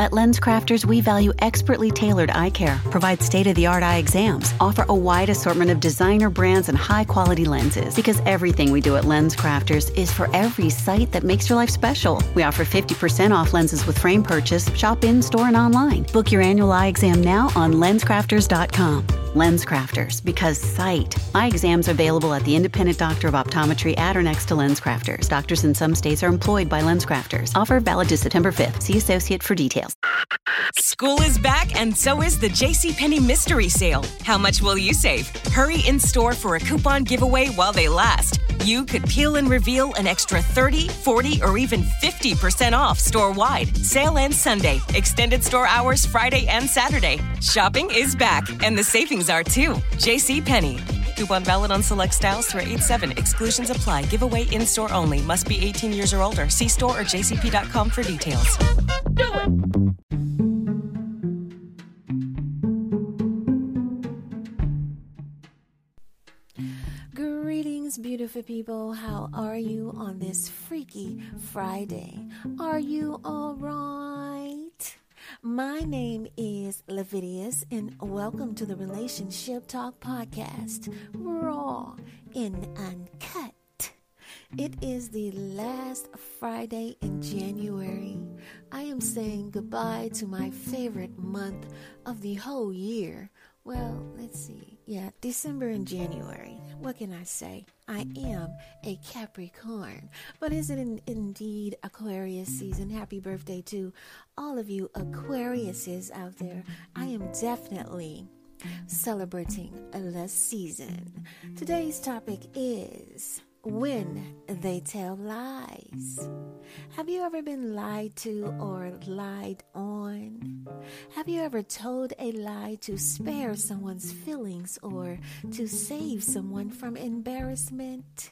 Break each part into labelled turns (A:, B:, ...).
A: At LensCrafters, we value expertly tailored eye care, provide state of the art eye exams, offer a wide assortment of designer brands and high quality lenses because everything we do at LensCrafters is for every sight that makes your life special. We offer 50% off lenses with frame purchase, shop in store and online. Book your annual eye exam now on lenscrafters.com. LensCrafters, because sight. Eye exams available at the independent doctor of optometry at or next to LensCrafters. Doctors in some states are employed by LensCrafters. Offer valid to September 5th. See associate for details.
B: School is back, and so is the JCPenney Mystery Sale. How much will you save? Hurry in store for a coupon giveaway while they last. You could peel and reveal an extra 30, 40, or even 50% off store wide. Sale ends Sunday. Extended store hours Friday and Saturday. Shopping is back, and the savings are too. JCPenney. Coupon valid on select styles through 8 7. Exclusions apply. Giveaway in store only. Must be 18 years or older. See store or jcp.com for details. Do it!
C: Greetings, beautiful people. How are you on this freaky Friday? Are you all right? My name is Levidius, and welcome to the Relationship Talk Podcast, raw and uncut. It is the last Friday in January. I am saying goodbye to my favorite month of the whole year. Well, let's see. Yeah, December and January. What can I say? I am a Capricorn. But is it in, indeed Aquarius season? Happy birthday to all of you Aquariuses out there. I am definitely celebrating the season. Today's topic is when they tell lies. Have you ever been lied to or lied on? Have you ever told a lie to spare someone's feelings or to save someone from embarrassment?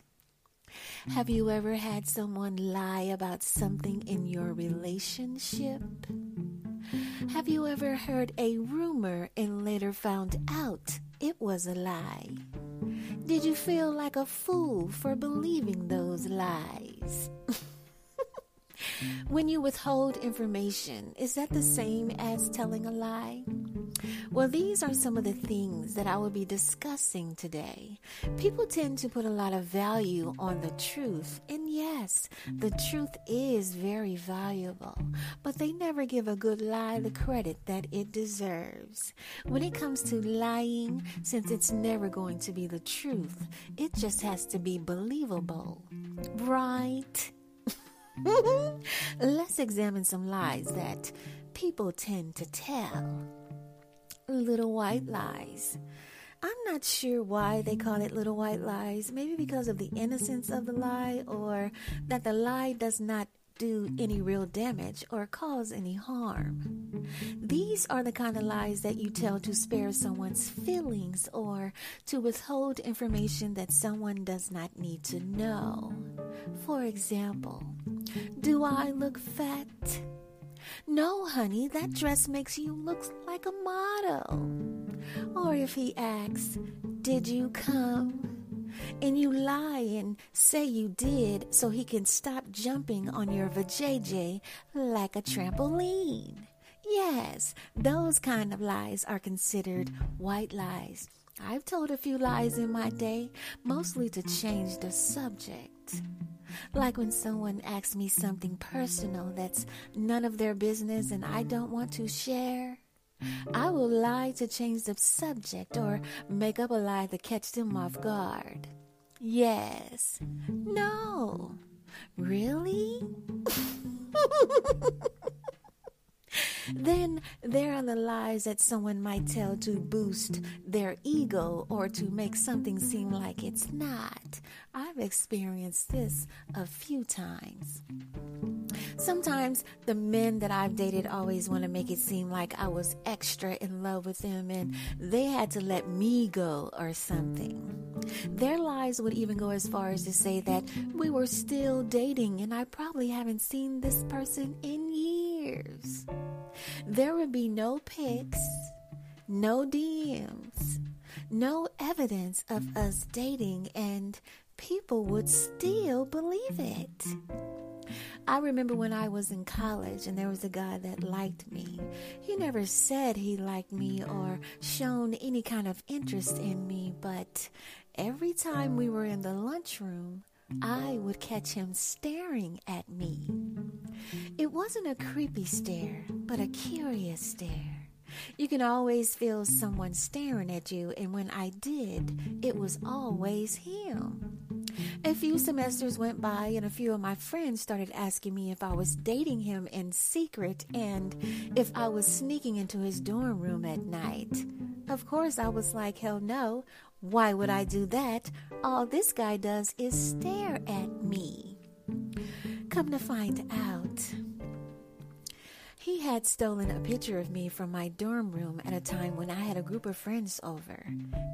C: Have you ever had someone lie about something in your relationship? Have you ever heard a rumor and later found out it was a lie? Did you feel like a fool for believing those lies? when you withhold information, is that the same as telling a lie? Well, these are some of the things that I will be discussing today. People tend to put a lot of value on the truth, and yes, the truth is very valuable, but they never give a good lie the credit that it deserves. When it comes to lying, since it's never going to be the truth, it just has to be believable, right? Mm-hmm. Let's examine some lies that people tend to tell. Little white lies. I'm not sure why they call it little white lies. Maybe because of the innocence of the lie, or that the lie does not do any real damage or cause any harm. These are the kind of lies that you tell to spare someone's feelings or to withhold information that someone does not need to know. For example, do I look fat? No, honey, that dress makes you look like a model. Or if he asks, Did you come? And you lie and say you did so he can stop jumping on your vajayjay like a trampoline. Yes, those kind of lies are considered white lies. I've told a few lies in my day, mostly to change the subject. Like when someone asks me something personal that's none of their business and I don't want to share. I will lie to change the subject or make up a lie to catch them off guard. Yes. No. Really? Then there are the lies that someone might tell to boost their ego or to make something seem like it's not. I've experienced this a few times. Sometimes the men that I've dated always want to make it seem like I was extra in love with them and they had to let me go or something. Their lies would even go as far as to say that we were still dating and I probably haven't seen this person in years. There would be no pics, no DMs, no evidence of us dating, and people would still believe it. I remember when I was in college and there was a guy that liked me. He never said he liked me or shown any kind of interest in me, but every time we were in the lunchroom, I would catch him staring at me. It wasn't a creepy stare, but a curious stare. You can always feel someone staring at you, and when I did, it was always him. A few semesters went by, and a few of my friends started asking me if I was dating him in secret and if I was sneaking into his dorm room at night. Of course, I was like, hell no. Why would I do that? All this guy does is stare at me. Come to find out, he had stolen a picture of me from my dorm room at a time when I had a group of friends over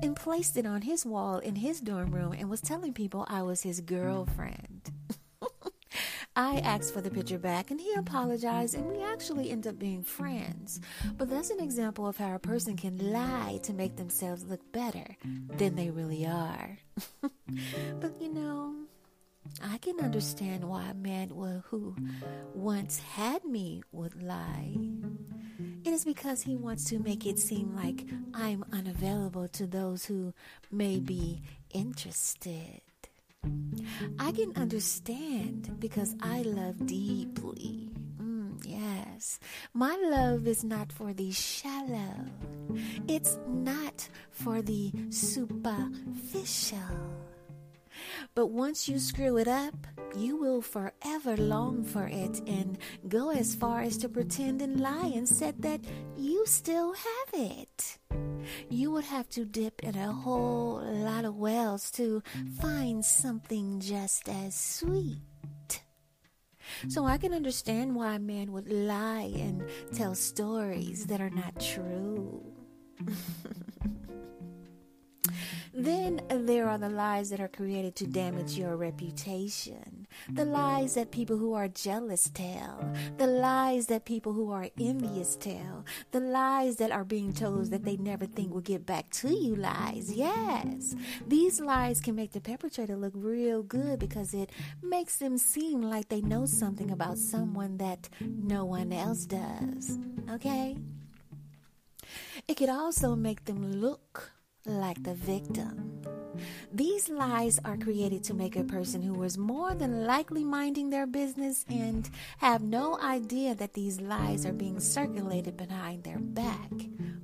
C: and placed it on his wall in his dorm room and was telling people I was his girlfriend. I asked for the picture back and he apologized, and we actually ended up being friends. But that's an example of how a person can lie to make themselves look better than they really are. but you know, I can understand why a man who once had me would lie. It is because he wants to make it seem like I'm unavailable to those who may be interested. I can understand because I love deeply. Mm, yes, my love is not for the shallow, it's not for the superficial. But once you screw it up, you will forever long for it and go as far as to pretend and lie and said that you still have it. You would have to dip in a whole lot of wells to find something just as sweet. So I can understand why a man would lie and tell stories that are not true. Then there are the lies that are created to damage your reputation. The lies that people who are jealous tell. The lies that people who are envious tell. The lies that are being told that they never think will get back to you lies. Yes. These lies can make the perpetrator look real good because it makes them seem like they know something about someone that no one else does. Okay? It could also make them look like the victim. These lies are created to make a person who is more than likely minding their business and have no idea that these lies are being circulated behind their back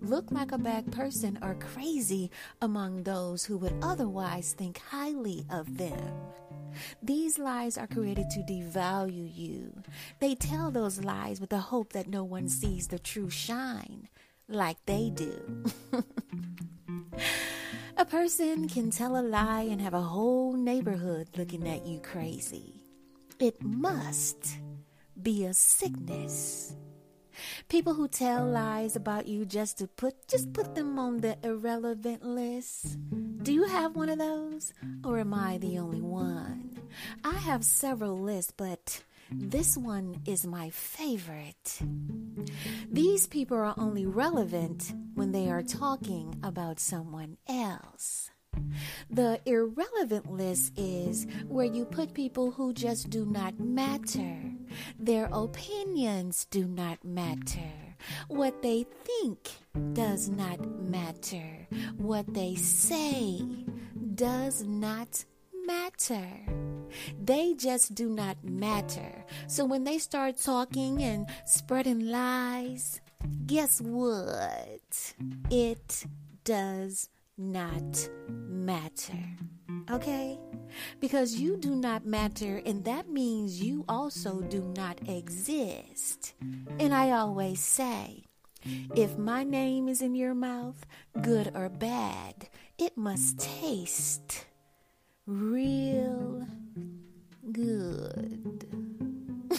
C: look like a bad person or crazy among those who would otherwise think highly of them. These lies are created to devalue you. They tell those lies with the hope that no one sees the true shine like they do. Person can tell a lie and have a whole neighborhood looking at you crazy. It must be a sickness. People who tell lies about you just to put just put them on the irrelevant list. Do you have one of those or am I the only one? I have several lists, but this one is my favorite. These people are only relevant when they are talking about someone else. The irrelevant list is where you put people who just do not matter. Their opinions do not matter. What they think does not matter. What they say does not matter. They just do not matter. So when they start talking and spreading lies, guess what? It does not matter. Okay? Because you do not matter, and that means you also do not exist. And I always say, if my name is in your mouth, good or bad, it must taste real good.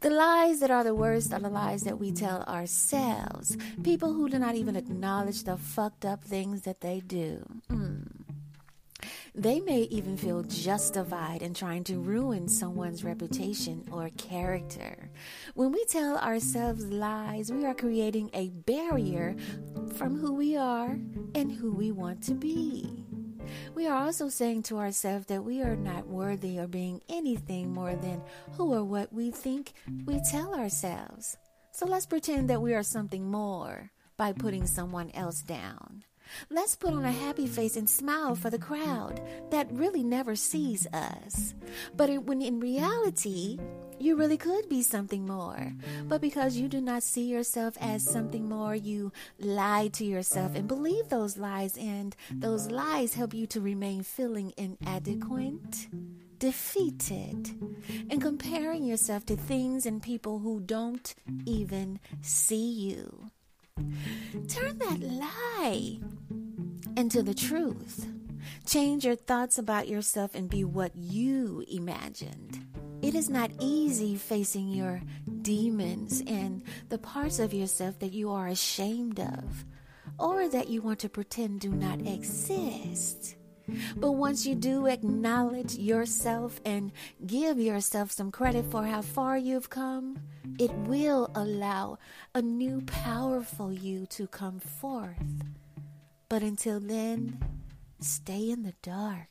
C: the lies that are the worst are the lies that we tell ourselves. People who do not even acknowledge the fucked up things that they do. Mm. They may even feel justified in trying to ruin someone's reputation or character. When we tell ourselves lies, we are creating a barrier from who we are and who we want to be. We are also saying to ourselves that we are not worthy of being anything more than who or what we think we tell ourselves. So let's pretend that we are something more by putting someone else down. Let's put on a happy face and smile for the crowd that really never sees us. But when in reality, you really could be something more. But because you do not see yourself as something more, you lie to yourself and believe those lies, and those lies help you to remain feeling inadequate, defeated, and comparing yourself to things and people who don't even see you. Turn that lie into the truth. Change your thoughts about yourself and be what you imagined. It is not easy facing your demons and the parts of yourself that you are ashamed of or that you want to pretend do not exist. But once you do acknowledge yourself and give yourself some credit for how far you've come, it will allow a new, powerful you to come forth. But until then, stay in the dark.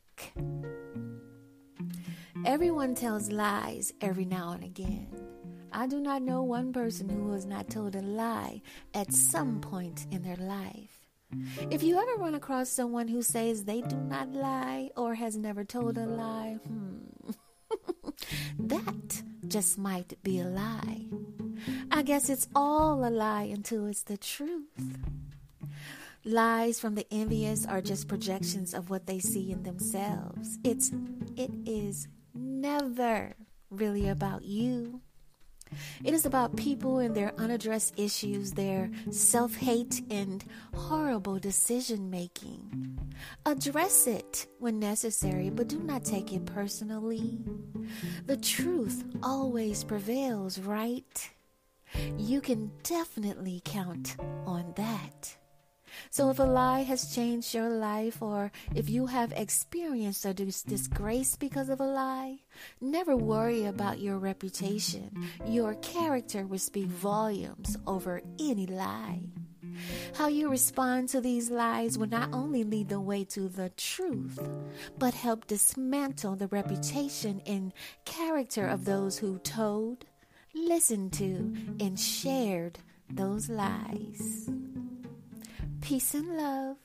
C: Everyone tells lies every now and again. I do not know one person who has not told a lie at some point in their life. If you ever run across someone who says they do not lie or has never told a lie, hmm, that just might be a lie. I guess it's all a lie until it's the truth. Lies from the envious are just projections of what they see in themselves. It's it is never really about you. It is about people and their unaddressed issues, their self hate, and horrible decision making. Address it when necessary, but do not take it personally. The truth always prevails, right? You can definitely count on that. So, if a lie has changed your life, or if you have experienced a dis- disgrace because of a lie, never worry about your reputation. Your character will speak volumes over any lie. How you respond to these lies will not only lead the way to the truth, but help dismantle the reputation and character of those who told, listened to, and shared those lies. Peace and love.